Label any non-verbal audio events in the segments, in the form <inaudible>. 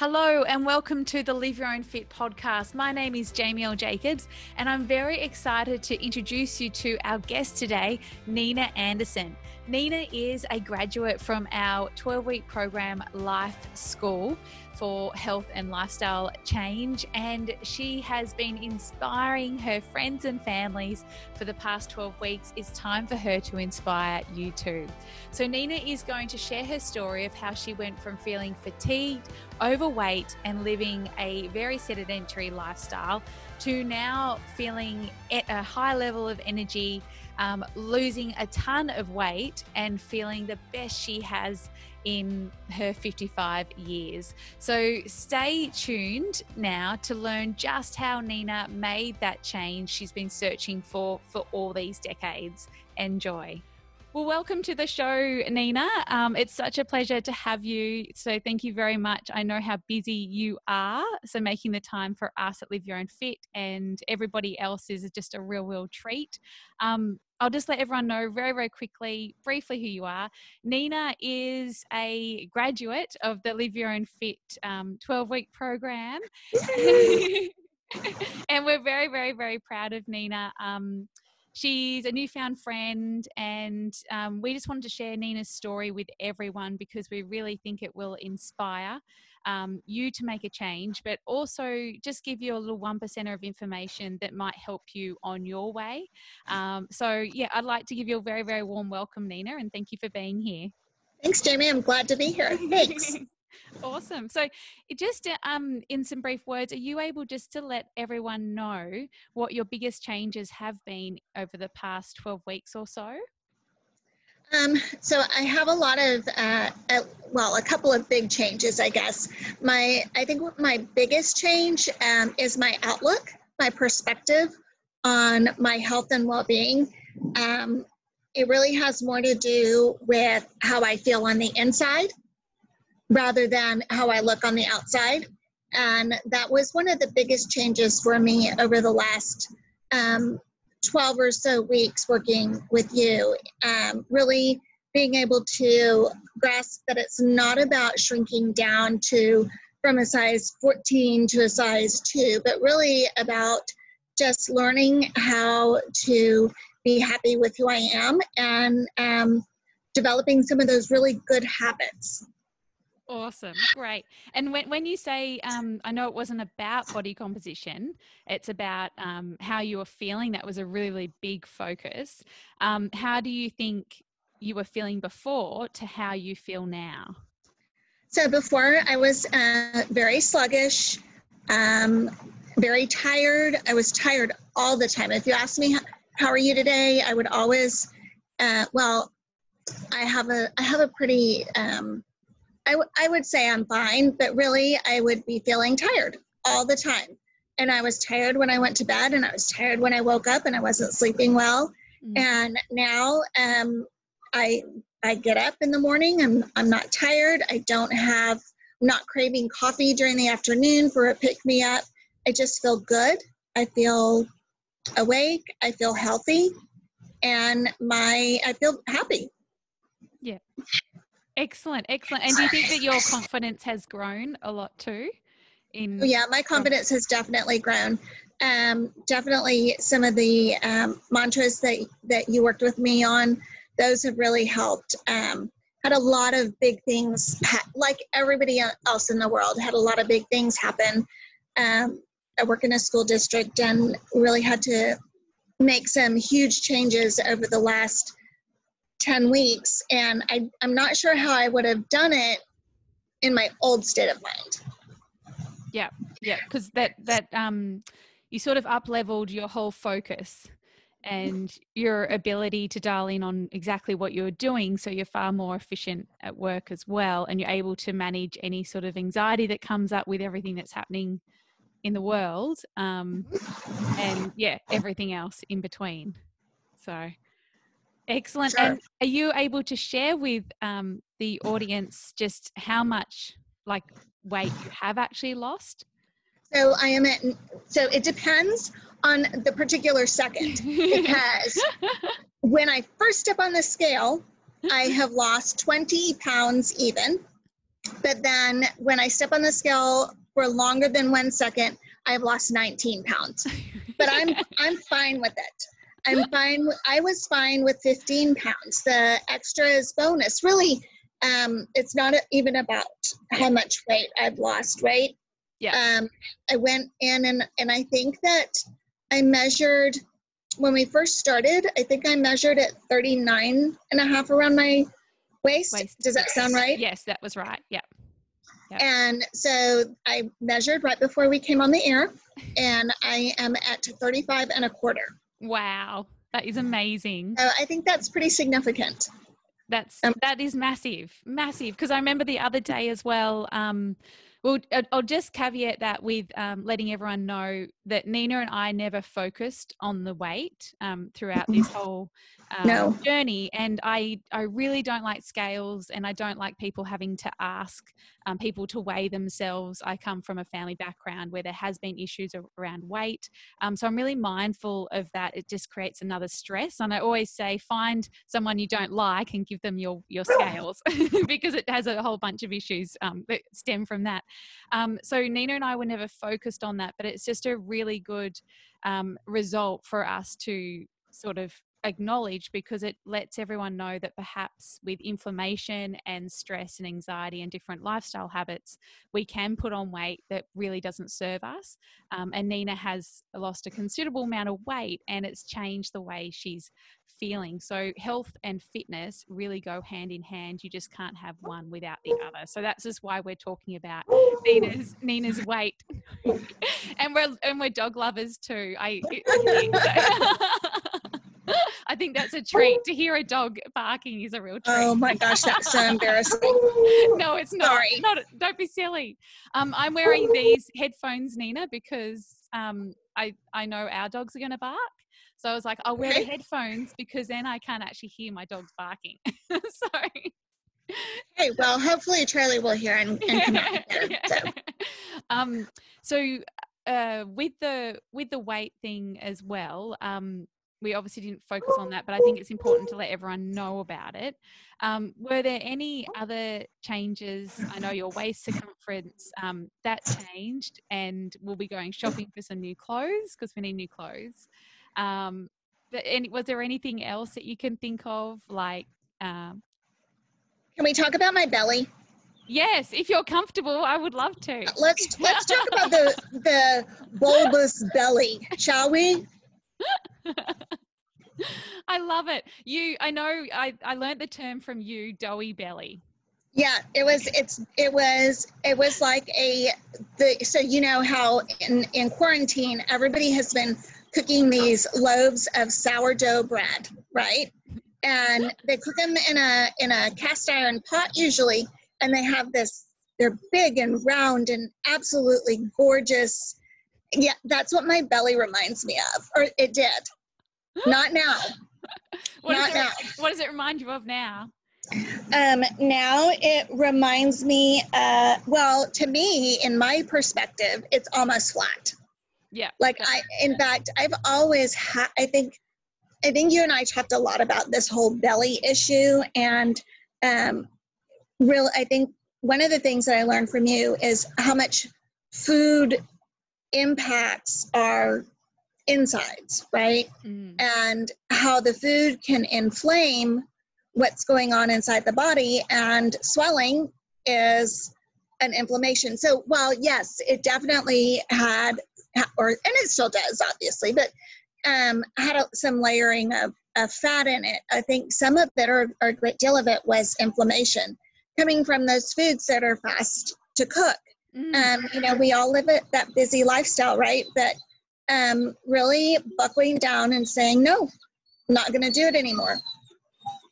Hello, and welcome to the Live Your Own Fit podcast. My name is Jamie L. Jacobs, and I'm very excited to introduce you to our guest today, Nina Anderson. Nina is a graduate from our 12 week program, Life School for health and lifestyle change. And she has been inspiring her friends and families for the past 12 weeks. It's time for her to inspire you too. So, Nina is going to share her story of how she went from feeling fatigued, overweight, and living a very sedentary lifestyle to now feeling at a high level of energy, um, losing a ton of weight, and feeling the best she has in her 55 years. So stay tuned now to learn just how Nina made that change she's been searching for for all these decades. Enjoy. Well, welcome to the show, Nina. Um, it's such a pleasure to have you. So, thank you very much. I know how busy you are. So, making the time for us at Live Your Own Fit and everybody else is just a real, real treat. Um, I'll just let everyone know very, very quickly, briefly, who you are. Nina is a graduate of the Live Your Own Fit 12 um, week program. <laughs> and we're very, very, very proud of Nina. Um, she's a newfound friend, and um, we just wanted to share Nina's story with everyone because we really think it will inspire um, you to make a change, but also just give you a little one percenter of information that might help you on your way. Um, so, yeah, I'd like to give you a very, very warm welcome, Nina, and thank you for being here. Thanks, Jamie. I'm glad to be here. Thanks. <laughs> awesome. So, just um, in some brief words, are you able just to let everyone know what your biggest changes have been over the past 12 weeks or so? Um, so I have a lot of, uh, uh, well, a couple of big changes, I guess. My, I think my biggest change um, is my outlook, my perspective on my health and well-being. Um, it really has more to do with how I feel on the inside rather than how I look on the outside. And that was one of the biggest changes for me over the last um, 12 or so weeks working with you. Um, really being able to grasp that it's not about shrinking down to from a size 14 to a size 2, but really about just learning how to be happy with who I am and um, developing some of those really good habits Awesome, great. And when, when you say, um, I know it wasn't about body composition, it's about um, how you were feeling. That was a really big focus. Um, how do you think you were feeling before to how you feel now? So before I was uh, very sluggish, um, very tired. I was tired all the time. If you ask me, how are you today? I would always, uh, well, I have a I have a pretty um, I, w- I would say I'm fine, but really I would be feeling tired all the time. And I was tired when I went to bed, and I was tired when I woke up, and I wasn't sleeping well. Mm-hmm. And now um, I I get up in the morning. I'm I'm not tired. I don't have I'm not craving coffee during the afternoon for a pick me up. I just feel good. I feel awake. I feel healthy, and my I feel happy. Yeah. Excellent, excellent. And do you think that your confidence has grown a lot too? In yeah, my confidence has definitely grown. Um, definitely, some of the um, mantras that that you worked with me on, those have really helped. Um, had a lot of big things, like everybody else in the world, had a lot of big things happen. Um, I work in a school district and really had to make some huge changes over the last 10 weeks and I, i'm not sure how i would have done it in my old state of mind. Yeah yeah because that that um you sort of up leveled your whole focus and your ability to dial in on exactly what you're doing so you're far more efficient at work as well and you're able to manage any sort of anxiety that comes up with everything that's happening in the world um, and yeah everything else in between. So Excellent. Sure. And are you able to share with um, the audience just how much like weight you have actually lost? So I am at, so it depends on the particular second because <laughs> when I first step on the scale, I have lost 20 pounds even. but then when I step on the scale for longer than one second, I've lost 19 pounds. But I'm I'm fine with it. I'm fine. I was fine with 15 pounds. The extra is bonus. Really, um, it's not even about how much weight I've lost, right? Yeah. Um, I went in and and I think that I measured when we first started. I think I measured at 39 and a half around my waist. Waist. Does that sound right? Yes, that was right. Yeah. Yep. And so I measured right before we came on the air, <laughs> and I am at 35 and a quarter. Wow. That is amazing. So I think that's pretty significant. That's Um, that is massive, massive. Because I remember the other day as well. Um, well, I'll just caveat that with um, letting everyone know that Nina and I never focused on the weight um, throughout this <laughs> whole um, No. journey, and I I really don't like scales, and I don't like people having to ask um, people to weigh themselves. I come from a family background where there has been issues around weight, um, so I'm really mindful of that. It just creates another stress, and I always say find someone you don't like and give them your your <laughs> scales <laughs> because it has a whole bunch of issues um, that stem from that. Um, so Nina and I were never focused on that, but it's just a really good um, result for us to sort of acknowledge because it lets everyone know that perhaps with inflammation and stress and anxiety and different lifestyle habits, we can put on weight that really doesn't serve us. Um, and Nina has lost a considerable amount of weight and it's changed the way she's feeling. So health and fitness really go hand in hand. You just can't have one without the other. So that's just why we're talking about Nina's Nina's weight. <laughs> and we're and we're dog lovers too. I <laughs> I think that's a treat to hear a dog barking is a real treat. Oh my <laughs> gosh, that's so embarrassing. no, it's not. Sorry. Not, don't be silly. Um, I'm wearing these headphones, Nina, because um, I I know our dogs are going to bark. So I was like, I'll wear the headphones because then I can't actually hear my dogs barking. <laughs> so Hey, well, hopefully Charlie will hear and, and come out <laughs> there. So. um, so uh, with the with the weight thing as well, um, we obviously didn't focus on that, but I think it's important to let everyone know about it. Um, were there any other changes? I know your waist circumference um, that changed, and we'll be going shopping for some new clothes because we need new clothes. Um, but any, was there anything else that you can think of, like? Um, Can we talk about my belly? yes, if you're comfortable, I would love to. Let's let's talk about the the bulbous belly, shall we? <laughs> I love it. You, I know, I, I learned the term from you, doughy belly. Yeah, it was it's it was it was like a the so you know how in in quarantine everybody has been cooking these loaves of sourdough bread, right? And they cook them in a in a cast iron pot usually, and they have this they're big and round and absolutely gorgeous. Yeah, that's what my belly reminds me of, or it did. <gasps> Not now. <laughs> What, Not does now. what does it remind you of now? Um, now it reminds me, uh, well, to me, in my perspective, it's almost flat. Yeah. Like I, in fact, I've always had, I think, I think you and I talked a lot about this whole belly issue. And um, real, I think one of the things that I learned from you is how much food impacts our insides, right? Mm, and how the food can inflame what's going on inside the body and swelling is an inflammation. So while yes it definitely had or and it still does obviously but um had a, some layering of, of fat in it. I think some of it or, or a great deal of it was inflammation coming from those foods that are fast to cook mm. um, you know, we all live it, that busy lifestyle, right? But um, really buckling down and saying, no, I'm not going to do it anymore.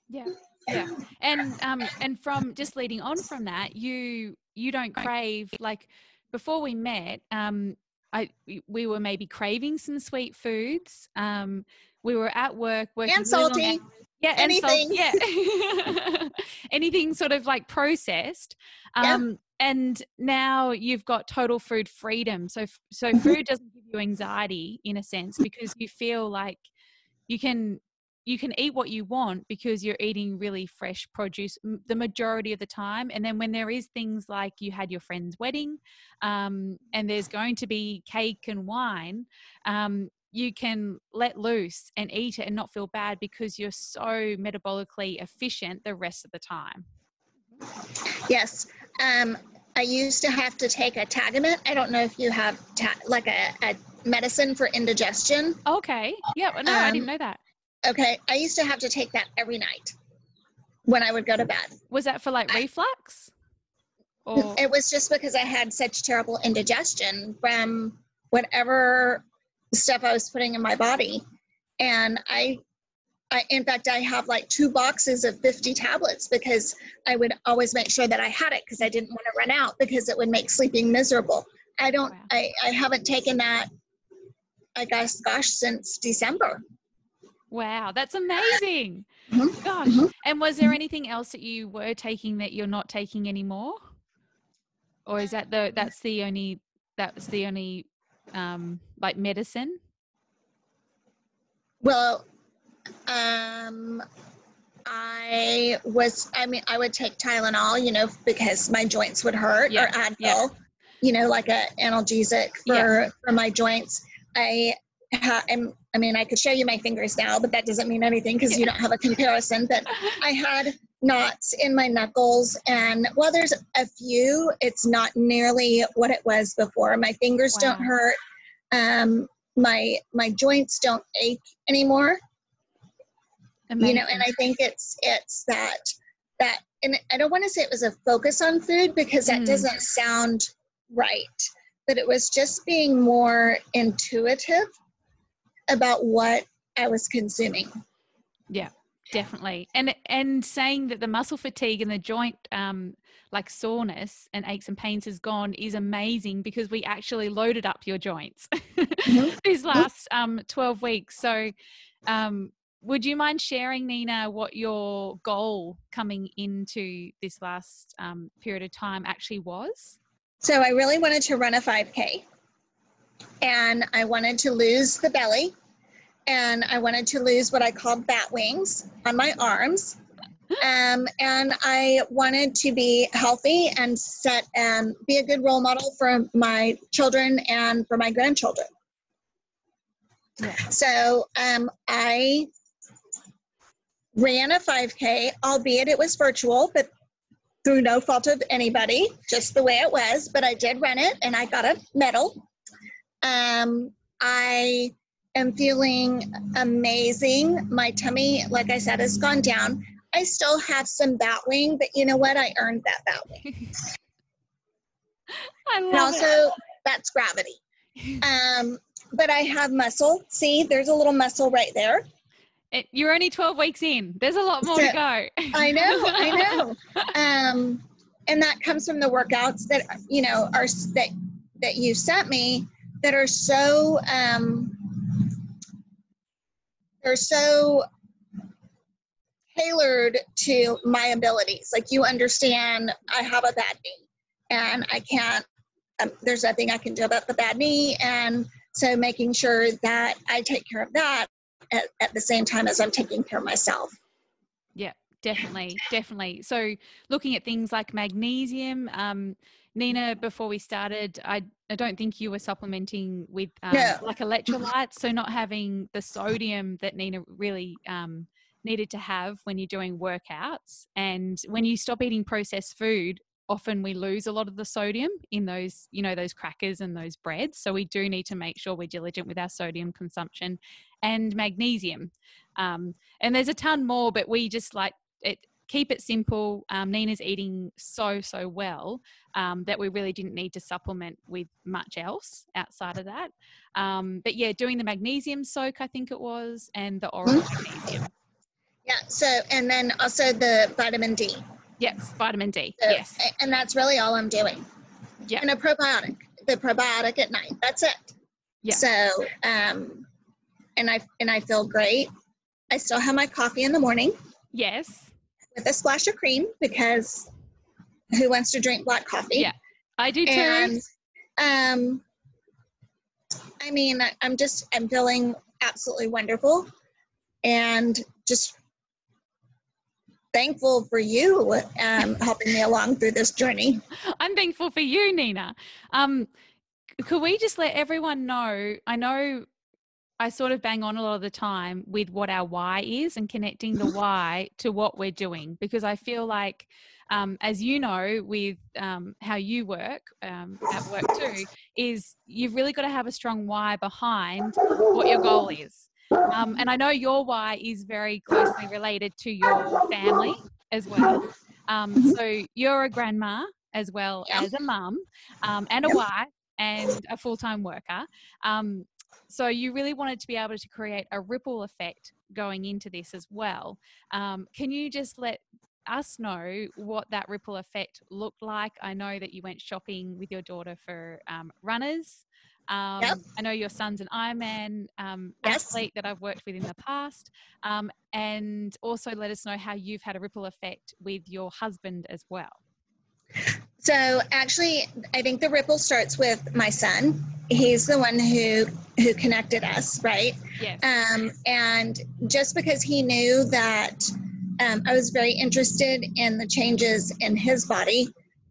yeah. Yeah. And um and from just leading on from that, you you don't crave like before we met, um I we- we were maybe craving some sweet foods. Um we were at work working And really long yeah and salt- anything. yeah <laughs> <laughs> anything sort of like processed Yeah. um and now you've got total food freedom so so Mhm. food doesn't give you anxiety in a sense <laughs> because you feel like you can you can eat what you want because you're eating really fresh produce the majority of the time and then when there is things like you had your friend's wedding um, and there's going to be cake and wine um, you can let loose and eat it and not feel bad because you're so metabolically efficient the rest of the time yes um, i used to have to take a tagamet i don't know if you have ta- like a, a medicine for indigestion. Okay. Yeah. No, um, I didn't um, know that. Okay. I used to have to take that every night when I would go to bed. Was that for like reflux? Or? It was just because I had such terrible indigestion from whatever stuff I was putting in my body. And I, I, in fact, I have like two boxes of 50 tablets because I would always make sure that I had it because I didn't want to run out because it would make sleeping miserable. I don't, wow. I, I haven't taken that I guess, gosh, since December. Wow, that's amazing. Mm-hmm. Gosh. Mm-hmm. And was there anything else that you were taking that you're not taking anymore? Or is that the that's the only that's the only um like medicine? Well, um I was I mean I would take Tylenol, you know, because my joints would hurt yeah. or Advil, yeah. you know, like a analgesic for yeah. for my joints. I ha- am, I mean, I could show you my fingers now, but that doesn't mean anything because you don't have a comparison. But I had knots in my knuckles, and while there's a few, it's not nearly what it was before. My fingers wow. don't hurt. Um, my my joints don't ache anymore. Amazing. You know, and I think it's it's that that, and I don't want to say it was a focus on food because that mm. doesn't sound right but it was just being more intuitive about what I was consuming. Yeah, definitely. And and saying that the muscle fatigue and the joint um like soreness and aches and pains has gone is amazing because we actually loaded up your joints mm-hmm. <laughs> these mm-hmm. last um 12 weeks. So um would you mind sharing nina what your goal coming into this last um, period of time actually was so I really wanted to run a 5K and I wanted to lose the belly and I wanted to lose what I called bat wings on my arms. <gasps> Um, and I wanted to be healthy and set and be a good role model for my children and for my grandchildren. Yeah. So um, I ran a 5K, albeit it was virtual, but through no fault of anybody, just the way it was. But I did run it and I got a medal. Um, I am feeling amazing. My tummy, like I said, has gone down. I still have some bat wing, but you know what? I earned that bat wing. <laughs> I love and also, it. that's gravity. Um, but I have muscle. See, there's a little muscle right there. It, you're only 12 weeks in. There's a lot more to go. I know, I <laughs> know. Um, and that comes from the workouts that you know are that that you sent me that are so um, they're so tailored to my abilities. Like you understand, I have a bad knee, and I can't. Um, there's nothing I can do about the bad knee, and so making sure that I take care of that at, at the same time as I'm taking care of myself. Yeah, definitely, definitely. So looking at things like magnesium, um, Nina, before we started, I, I don't think you were supplementing with um, like electrolytes. So not having the sodium that Nina really um, needed to have when you're doing workouts. And when you stop eating processed food, often we lose a lot of the sodium in those you know those crackers and those breads so we do need to make sure we're diligent with our sodium consumption and magnesium um, and there's a ton more but we just like it keep it simple um, nina's eating so so well um, that we really didn't need to supplement with much else outside of that um, but yeah doing the magnesium soak i think it was and the oral mm-hmm. magnesium yeah so and then also the vitamin d Yes, vitamin D. So, yes. And that's really all I'm doing. Yeah. And a probiotic. The probiotic at night. That's it. Yeah. So um and I and I feel great. I still have my coffee in the morning. Yes. With a splash of cream because who wants to drink black coffee? Yeah. I do too. And um I mean I'm just I'm feeling absolutely wonderful and just thankful for you um, helping me along through this journey. I'm thankful for you, Nina. Um, could we just let everyone know? I know I sort of bang on a lot of the time with what our why is and connecting the <laughs> why to what we're doing because I feel like, um, as you know, with um, how you work um, at work too, is you've really got to have a strong why behind what your goal is. Um, and I know your why is very closely related to your family as well. Um, so you're a grandma as well as a mum um, and a wife and a full-time worker. Um, so you really wanted to be able to create a ripple effect going into this as well. Um, can you just let us know what that ripple effect looked like? I know that you went shopping with your daughter for um, runners. Um, yep. I know your son's an Ironman um, yes. athlete that I've worked with in the past. Um, and also let us know how you've had a ripple effect with your husband as well. So actually, I think the ripple starts with my son. He's the one who who connected us, right? Yes. Um, and just because he knew that um, I was very interested in the changes in his body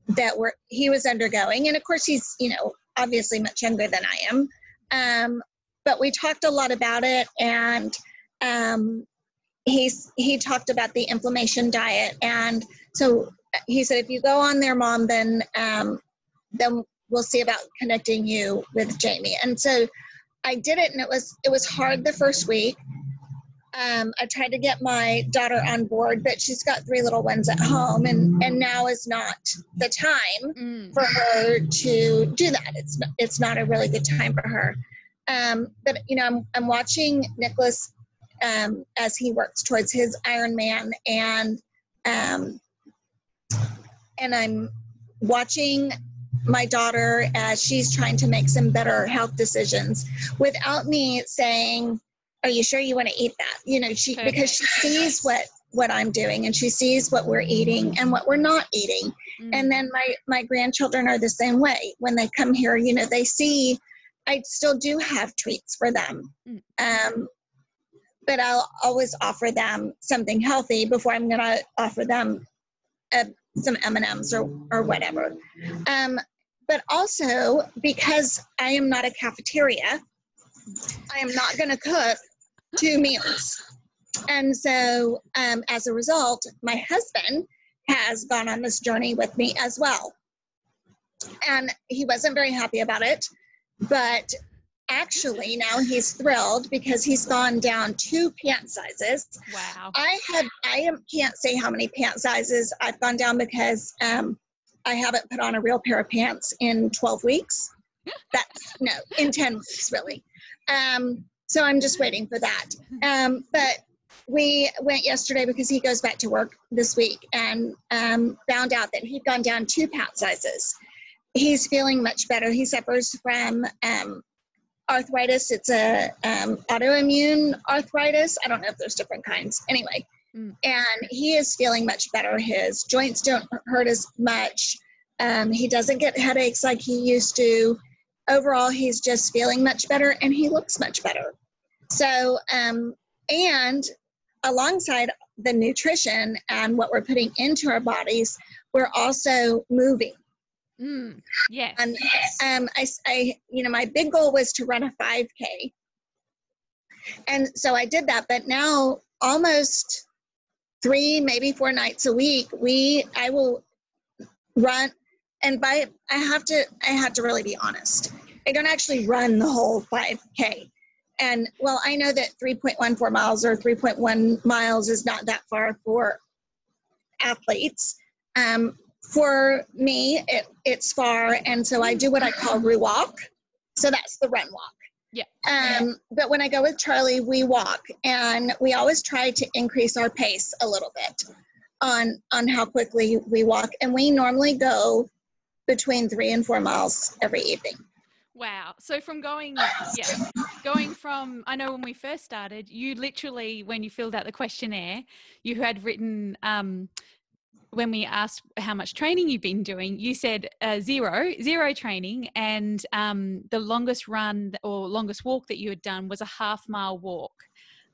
that were he was undergoing, and of course he's you know obviously much younger than I am. Um, but we talked a lot about it, and um, he's he talked about the inflammation diet, and so he said, if you go on there, mom, then um, then we'll see about connecting you with Jamie. And so I did it, and it was it was hard the first week. Um, I tried to get my daughter on board, but she's got three little ones at home, and and now is not the time mm. for her to do that. It's not, it's not a really good time for her. Um, but you know, I'm I'm watching Nicholas um, as he works towards his Ironman, and um, and I'm watching my daughter as she's trying to make some better health decisions without me saying, "Are you sure you want to eat that?" You know, she okay. because she sees what what I'm doing and she sees what we're eating and what we're not eating. Mm-hmm. And then my my grandchildren are the same way. When they come here, you know, they see I still do have treats for them. Mm. Um, but I'll always offer them something healthy before I'm going to offer them a some M&Ms or, or whatever. Um, but also because I am not a cafeteria, I am not going to cook two meals. And so um, as a result, my husband has gone on this journey with me as well. And he wasn't very happy about it, but actually now he's thrilled because he's gone down two pant sizes. Wow. I had I am can't say how many pant sizes I've gone down because um, I haven't put on a real pair of pants in 12 weeks. <laughs> that no, in 10 weeks really. Um, so I'm just waiting for that. Um, but we went yesterday because he goes back to work this week and um, found out that he'd gone down two pant sizes. He's feeling much better. He suffers from um, arthritis. It's a um, autoimmune arthritis. I don't know if there's different kinds. Anyway, mm. and he is feeling much better. His joints don't hurt as much. Um, he doesn't get headaches like he used to. Overall, he's just feeling much better, and he looks much better. So, um, and alongside the nutrition and what we're putting into our bodies, we're also moving. Mm, yes. And um, I, I, you know, my big goal was to run a 5K. And so I did that, but now almost three, maybe four nights a week, we, I will run. And by, I have to, I have to really be honest. I don't actually run the whole 5K. And well, I know that 3.14 miles or 3.1 miles is not that far for athletes. Um, for me, it, it's far, and so I do what I call RUWalk. So that's the run walk. Yeah. Um, but when I go with Charlie, we walk, and we always try to increase our pace a little bit on on how quickly we walk, and we normally go between three and four miles every evening. Wow. So from going, yeah, going from, I know when we first started, you literally, when you filled out the questionnaire, you had written um, when we asked how much training you've been doing, you said uh, zero, zero training, and um, the longest run or longest walk that you had done was a half mile walk.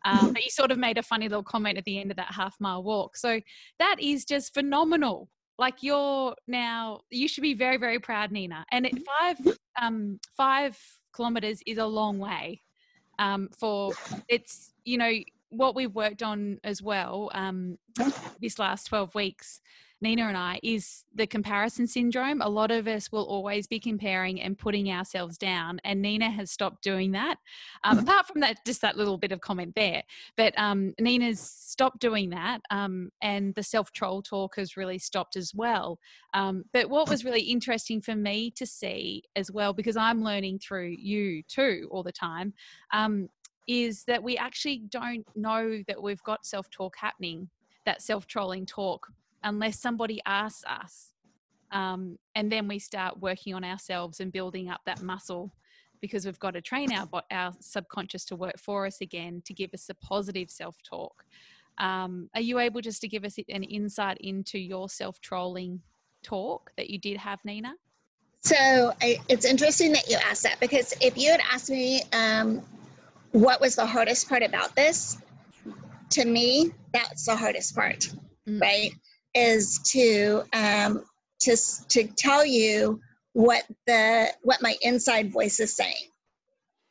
Um, <laughs> but you sort of made a funny little comment at the end of that half mile walk. So that is just phenomenal. Like you're now, you should be very, very proud, Nina. And at five, um, five kilometers is a long way. Um, for it's, you know, what we've worked on as well um, this last 12 weeks Nina and I, is the comparison syndrome. A lot of us will always be comparing and putting ourselves down, and Nina has stopped doing that. Um, mm-hmm. apart from that, just that little bit of comment there, but um, Nina's stopped doing that, um, and the self troll talk has really stopped as well. Um, but what was really interesting for me to see as well, because I'm learning through you too all the time, um, is that we actually don't know that we've got self talk happening that self trolling talk unless somebody asks us. Um, and then we start working on ourselves and building up that muscle because we've got to train our, our subconscious to work for us again to give us a positive self talk. Um, are you able just to give us an insight into your self trolling talk that you did have, Nina? So I, it's interesting that you asked that because if you had asked me um, what was the hardest part about this, to me, that's the hardest part, mm. right? is to um, to to tell you what the what my inside voice is saying,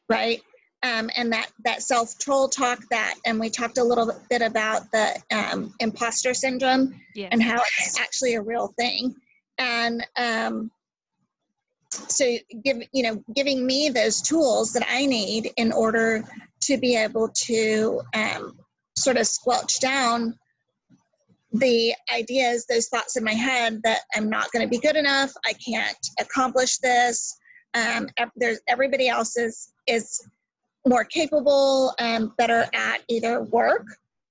right? Um, and that that self troll talk that, and we talked a little bit about the um, imposter syndrome yes. and how it's actually a real thing, and um, so give you know giving me those tools that I need in order to be able to um, sort of squelch down the ideas, those thoughts in my head that I'm not going to be good enough, I can't accomplish this. Um, there's everybody else is is more capable and better at either work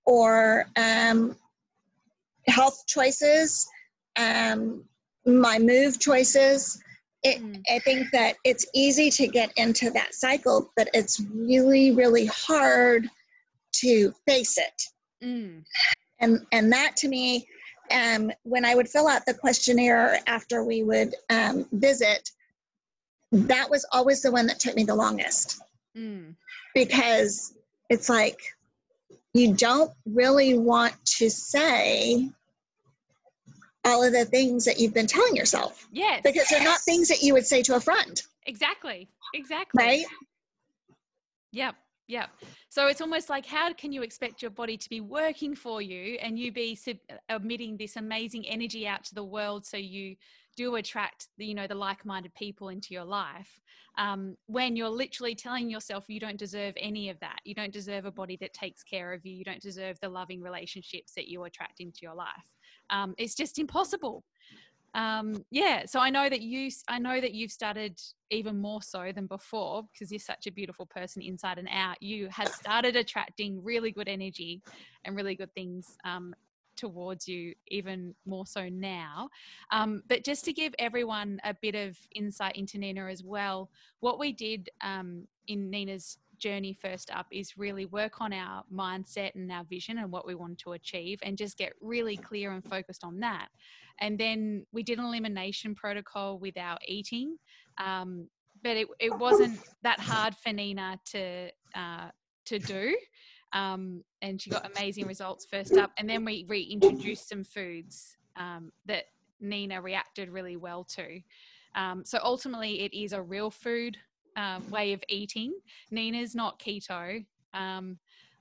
or um, health choices, um, my move choices. It, mm. I think that it's easy to get into that cycle, but it's really, really hard to face it. Mm and and that to me um, when i would fill out the questionnaire after we would um, visit that was always the one that took me the longest mm. because it's like you don't really want to say all of the things that you've been telling yourself. Yes. Because they're not things that you would say to a friend. Exactly. Exactly. Right? Yep. Yeah. So it's almost like how can you expect your body to be working for you and you be sub- emitting this amazing energy out to the world so you do attract the, you know the like-minded people into your life um, when you're literally telling yourself you don't deserve any of that you don't deserve a body that takes care of you you don't deserve the loving relationships that you attract into your life um, it's just impossible. Um, yeah so i know that you i know that you've started even more so than before because you're such a beautiful person inside and out. You have started attracting really good energy and really good things um, towards you even more so now. Um, but just to give everyone a bit of insight into nina as well what we did um, in nina's journey first up is really work on our mindset and our vision and what we want to achieve and just get really clear and focused on that and then we did an elimination protocol with our eating. Um, but it, it wasn't that hard for Nina to uh, to do. Um, and she got amazing results first up. And then we reintroduced some foods um, that Nina reacted really well to. Um, so ultimately, it is a real food um, way of eating. Nina's not keto. Um,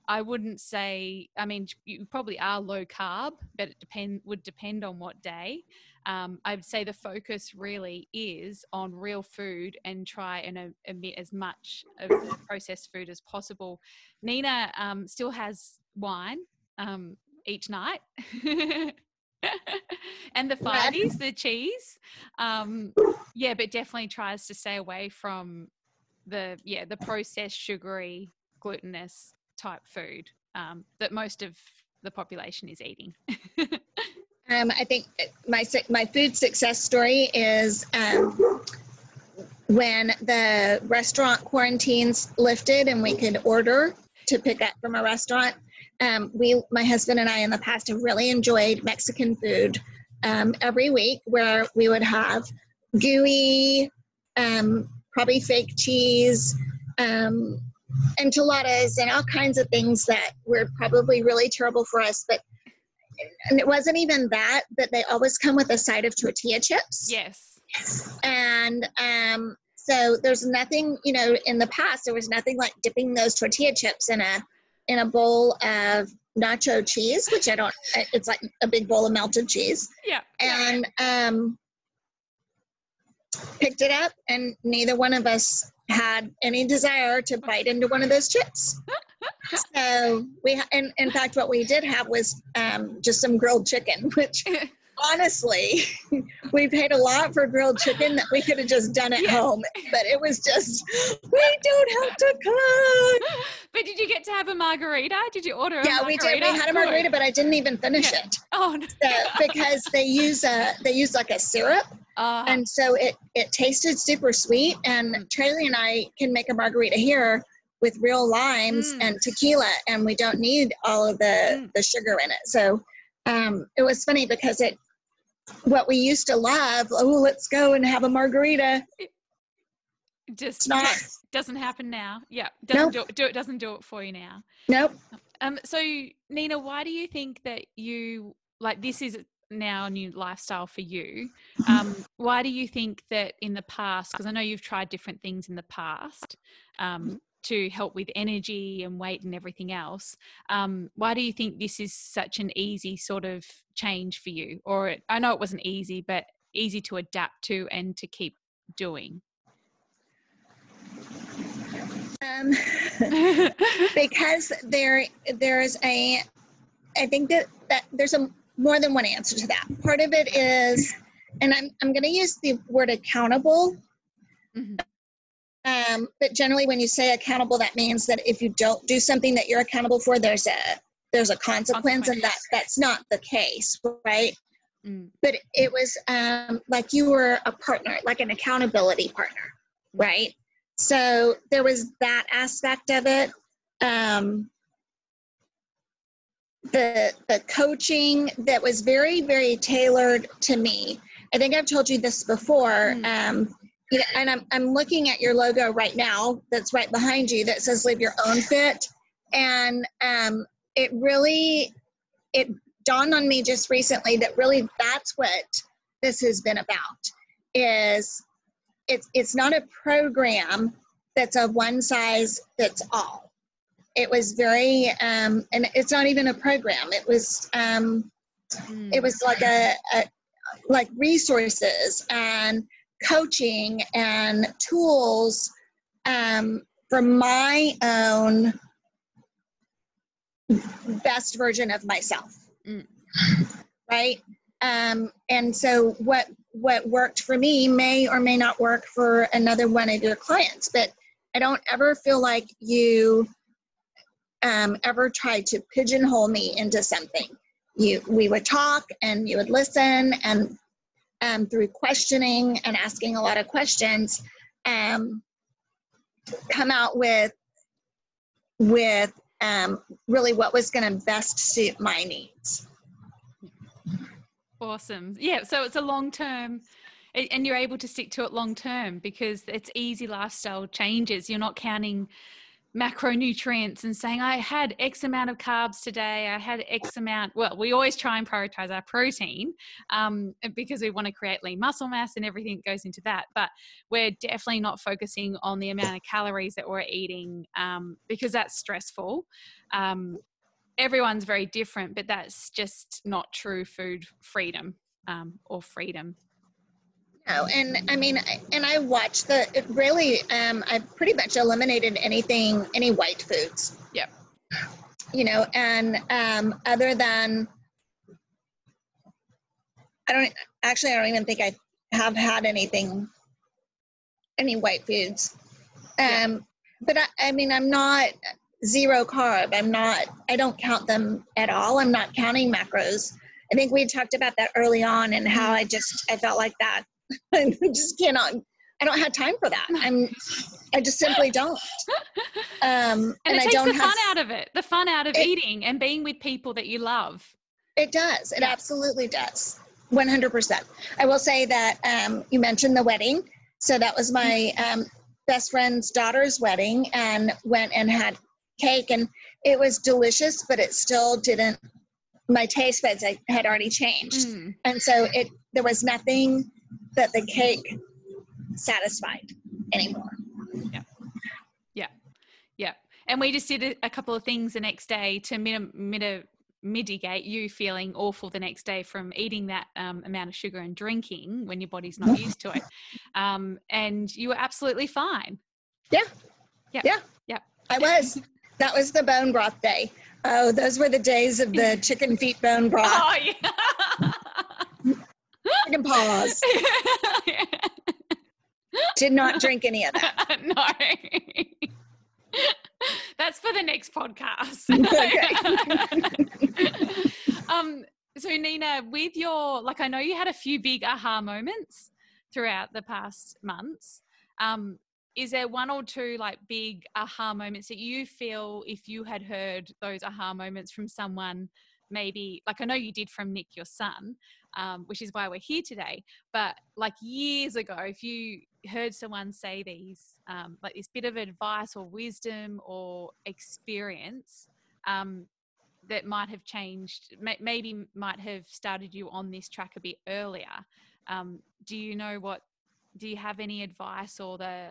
I wouldn't say. I mean, you probably are low carb, but it depend would depend on what day. Um, I would say the focus really is on real food and try and uh, omit as much of the processed food as possible. Nina um, still has wine um, each night. <laughs> and the fighties, the cheese. Um, yeah, but definitely tries to stay away from the yeah the processed sugary glutinous type food um, that most of the population is eating. <laughs> um, I think my my food success story is um, when the restaurant quarantines lifted and we could order to pick up from a restaurant. Um, we, my husband and I, in the past, have really enjoyed Mexican food um, every week, where we would have gooey, um, probably fake cheese, um, enchiladas and all kinds of things that were probably really terrible for us. But and it wasn't even that, but they always come with a side of tortilla chips. Yes. And um, so there's nothing, you know, in the past there was nothing like dipping those tortilla chips in a in a bowl of nacho cheese, which I don't. It's like a big bowl of melted cheese. Yeah. And um, picked it up, and neither one of us had any desire to bite into one of those chips. so we, ha- and in fact, what we did have was um, just some grilled chicken, <laughs> which <laughs> honestly, <laughs> we paid a lot for grilled chicken that we could have just done at Yeah. home, but it was just, we don't have to cook. but did you get to have a margarita? Did you order a Yeah, we did. We had a margarita, but I didn't even finish Yeah. it Oh, no. so, because they use a they use like a syrup, Uh, and so it it tasted super sweet. Mm. And Charlie and I can make a margarita here with real limes Mm. and tequila, and we don't need all of the Mm. the sugar in it. So um, it was funny because it what we used to love. Oh, let's go and have a margarita. just not. doesn't happen now. Yeah. Doesn't do, do it. Doesn't do it for you now. Nope. Um. So Nina, why do you think that you like this is now a new lifestyle for you? Um. Why do you think that in the past? Because I know you've tried different things in the past. Um. To help with energy and weight and everything else, um, why do you think this is such an easy sort of change for you? Or it, I know it wasn't easy, but easy to adapt to and to keep doing. Um, <laughs> <laughs> because there there's a I think that that there's a more than one answer to that. Part of it is, and I'm I'm going to use the word accountable. Mhm. Um, but generally, when you say accountable, that means that if you don't do something that you're accountable for, there's a there's a consequence, and that that's not the case, right? Mm. But it was um, like you were a partner, like an accountability partner, right? So there was that aspect of it. Um, the the coaching that was very very tailored to me. I think I've told you this before. Mm. Um, you know, and I'm I'm looking at your logo right now. That's right behind you. That says "Live Your Own Fit," and um, it really it dawned on me just recently that really that's what this has been about. Is it's it's not a program that's a one size fits all it was very um and it's not even a program it was um Mm. it was like a, a like resources and coaching and tools um for my own best version of myself Mm. right um and so what what worked for me may or may not work for another one of your clients but i don't ever feel like you um, ever tried to pigeonhole me into something you we would talk and you would listen and um, through questioning and asking a lot of questions um, come out with with um, really what was going to best suit my needs Awesome. Yeah. So it's a long term, and you're able to stick to it long term because it's easy lifestyle changes. You're not counting macronutrients and saying, I had X amount of carbs today. I had X amount. Well, we always try and prioritize our protein um, because we want to create lean muscle mass and everything goes into that. But we're definitely not focusing on the amount of calories that we're eating um, because that's stressful. Um, everyone's very different, but that's just not true food freedom um, or freedom. No, and I mean, and I watched the. It really, um, I pretty much eliminated anything, any white foods. Yep. You know, and um, other than, I don't actually. I don't even think I have had anything, any white foods. Um, but I, I mean, I'm not zero carb. I'm not. I don't count them at all. I'm not counting macros. I think we talked about that early on and how I just I felt like that <laughs> I just cannot. I don't have time for that. I'm. I just simply don't. <laughs> Um, And, and it I takes the have. fun out of it, the fun out of It- eating and being with people that you love. It does. It Yeah. absolutely does. One hundred percent. I will say that um, you mentioned the wedding. So that was my. Um, best friend's daughter's wedding and went and had cake and it was delicious, but it still didn't my taste buds had already changed. Mm. And so it there was nothing that the cake satisfied anymore. Yeah. Yeah. Yeah. And we just did a, couple of things the next day to mit- mit- mitigate you feeling awful the next day from eating that um, amount of sugar and drinking when your body's not used to it. <laughs> Um, and you were absolutely fine. Yeah. Yeah. Yeah. Yeah. I was. That was the bone broth day. Oh, those were the days of the <laughs> chicken feet bone broth. Oh, yeah. <laughs> chicken paws. <laughs> Did not drink any of that. <laughs> no. That's for the next podcast. um, so Nina, with your like, I know you had a few big aha moments throughout the past months. Um, is there one or two like big aha moments that you feel if you had heard those aha moments from someone maybe like i know you did from nick your son um, which is why we're here today but like years ago if you heard someone say these um, like this bit of advice or wisdom or experience um, that might have changed maybe might have started you on this track a bit earlier um, do you know what do you have any advice or the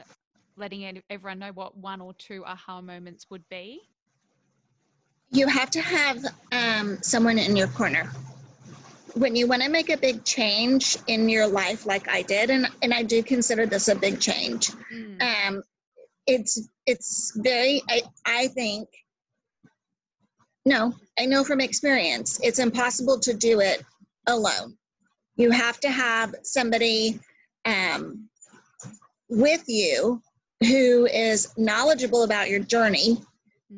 letting everyone know what one or two aha moments would be? You have to have um, someone in your corner. When you want to make a big change in your life, like I did, and, and I do consider this a big change, mm. um, it's it's very I, I think no i know from experience it's impossible to do it alone. You have to have somebody um, with you who is knowledgeable about your journey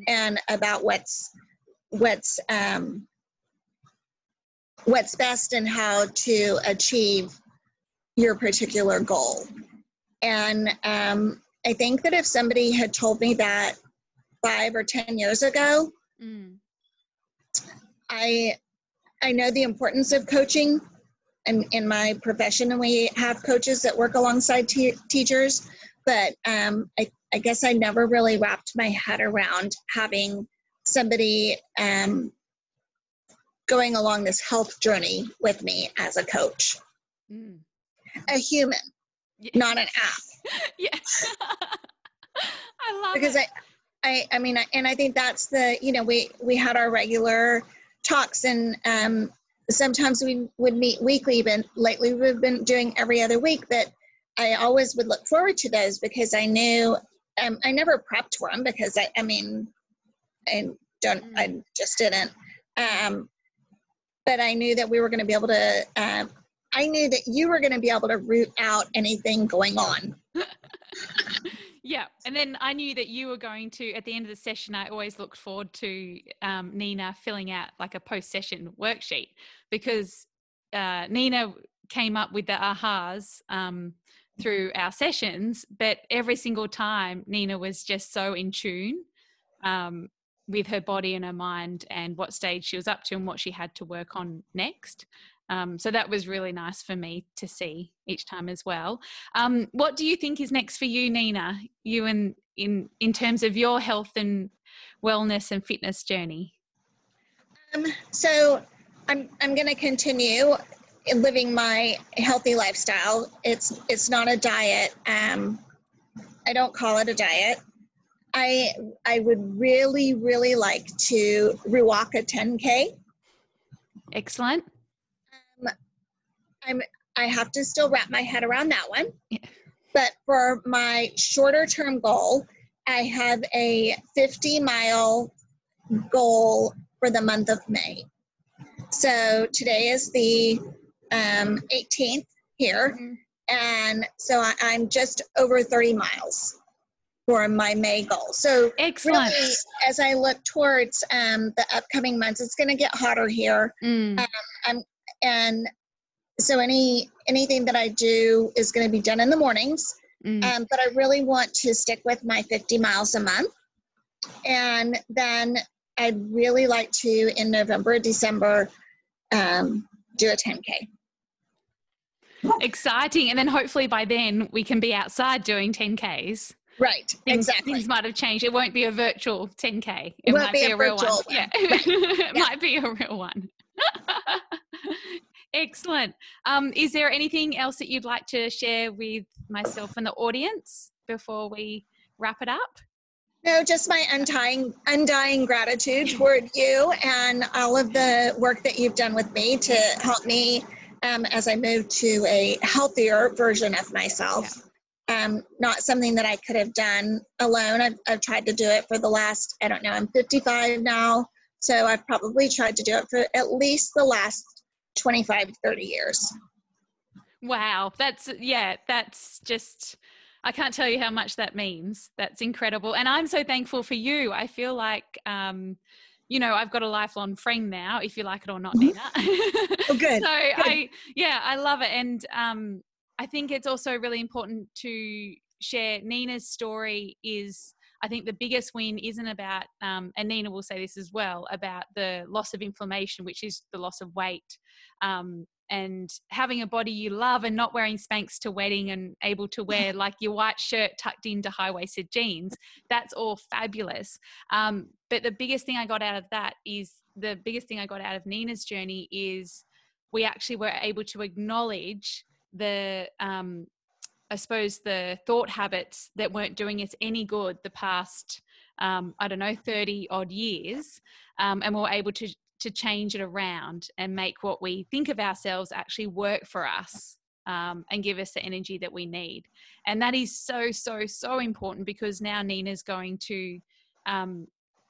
and about what's what's um, what's best and how to achieve your particular goal. And um, I think that if somebody had told me that five or ten years ago, mm. I I know the importance of coaching. And in my profession, and we have coaches that work alongside teachers but um, I, I guess I never really wrapped my head around having somebody um, going along this health journey with me as a coach. Mm. A human, yeah. not an app. <laughs> yes. <laughs> I love because it. I, I, I mean, and I think that's the, you know, we, we had our regular talks and um, sometimes we would meet weekly, but lately we've been doing every other week. But I always would look forward to those because I knew um, I never prepped for them because I, I mean, I don't, I mm. just didn't. Um, but I knew that we were going to be able to, uh, I knew that you were going to be able to root out anything going on. <laughs> yeah. And then I knew that you were going to, at the end of the session, I always looked forward to um, Nina filling out like a post session worksheet because uh, Nina came up with the ahas um, through our sessions, but every single time Nina was just so in tune um, with her body and her mind and what stage she was up to and what she had to work on next. Um, so that was really nice for me to see each time as well. Um, what do you think is next for you, Nina? You and in in terms of your health and wellness and fitness journey. Um, so I'm I'm going to continue living my healthy lifestyle. It's it's not a diet. Um, I don't call it a diet. I I would really really like to rewalk a 10k. Excellent. Um, I'm I have to still wrap my head around that one. Yeah. But for my shorter term goal, I have a 50 mile goal for the month of May. So today is the um, 18th here. Mm-hmm. And so I, am just over 30 miles for my May goal. So excellent. Really, as I look towards um, the upcoming months, it's going to get hotter here. Mm. Um, I'm, and so any anything that I do is going to be done in the mornings. Mm. Um, but I really want to stick with my 50 miles a month. And then I'd really like to, in November, December, um, do a 10K. Exciting. And then hopefully by then we can be outside doing 10Ks. Right, things, exactly. Things might have changed. It won't be a virtual 10K. It, it might be, a, real one. one. Yeah. It <laughs> Yeah. might be a real one. <laughs> Excellent. Um, is there anything else that you'd like to share with myself and the audience before we wrap it up? No, just my undying, undying gratitude <laughs> toward you and all of the work that you've done with me to help me um, as I move to a healthier version of myself. Um, not something that I could have done alone. I've, I've tried to do it for the last, I don't know, I'm 55 now. So I've probably tried to do it for at least the last 25, 30 years. Wow, that's yeah, that's just I can't tell you how much that means. That's incredible. And I'm so thankful for you. I feel like um you know, I've got a lifelong friend now, if you like it or not, Mhm. Nina. <laughs> Oh, good. so I yeah, I love it. And um I think it's also really important to share Nina's story is I think the biggest win isn't about, um, and Nina will say this as well, about the loss of inflammation, which is the loss of weight. Um, and having a body you love and not wearing Spanx to wedding and able to wear <laughs> like your white shirt tucked into high waisted jeans, that's all fabulous. Um, but the biggest thing I got out of that is the biggest thing I got out of Nina's journey is we actually were able to acknowledge the um, I suppose the thought habits that weren't doing us any good the past, um, I don't know, 30 odd years. Um, and we we're able to, to change it around and make what we think of ourselves actually work for us um, and give us the energy that we need. And that is so, so, so important because now Nina's going to um,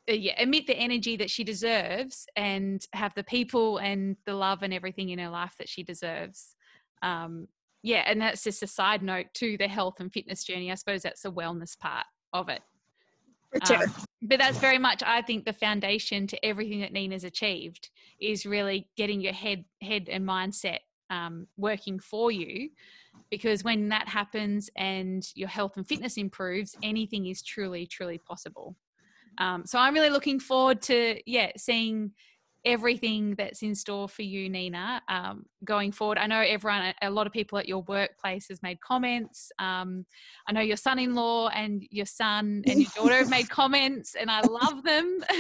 uh, yeah, emit the energy that she deserves and have the people and the love and everything in her life that she deserves. Um, yeah, and that's just a side note to the health and fitness journey. I suppose that's the wellness part of it. Sure. Um, but that's very much, I think, the foundation to everything that Nina's achieved is really getting your head, head and mindset um, working for you. Because when that happens and your health and fitness improves, anything is truly, truly possible. Um, so I'm really looking forward to yeah seeing everything that's in store for you, Nina, um, going forward. I know everyone, a lot of people at your workplace has made comments. Um, I know your son-in-law and your son and your daughter have made <laughs> comments, and I love them. <laughs>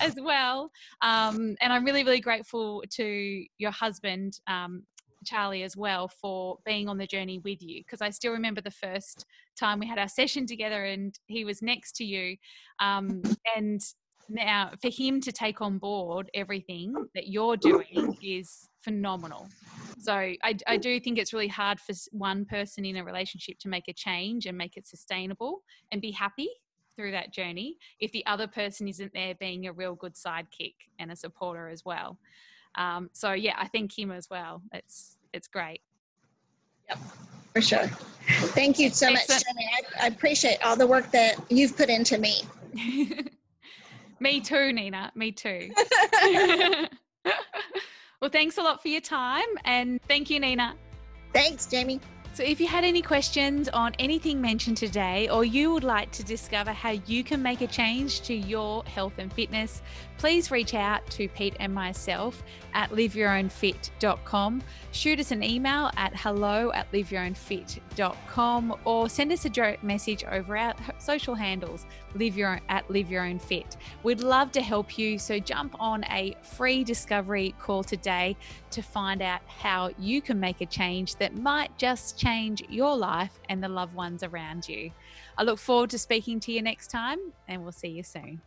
As well, um, and I'm really, really grateful to your husband, um, Charlie, as well, for being on the journey with you. Because I still remember the first time we had our session together, and he was next to you, um, and now for him to take on board everything that you're doing is phenomenal. So I, I, do think it's really hard for one person in a relationship to make a change and make it sustainable and be happy through that journey if the other person isn't there being a real good sidekick and a supporter as well. Um, so yeah i thank him as well. It's it's great. Yep for sure. Thank you so Excellent. much jenny. I, I appreciate all the work that you've put into me <laughs> me too, Nina. Me too. <laughs> <laughs> well, thanks a lot for your time and thank you, Nina. Thanks, Jamie. So, if you had any questions on anything mentioned today, or you would like to discover how you can make a change to your health and fitness, please reach out to Pete and myself at liveyourownfit.com. Shoot us an email at hello at liveyourownfit.com or send us a direct message over our social handles live your own, at live your own fit. We'd love to help you, so jump on a free discovery call today to find out how you can make a change that might just change your life and the loved ones around you. I look forward to speaking to you next time, and we'll see you soon.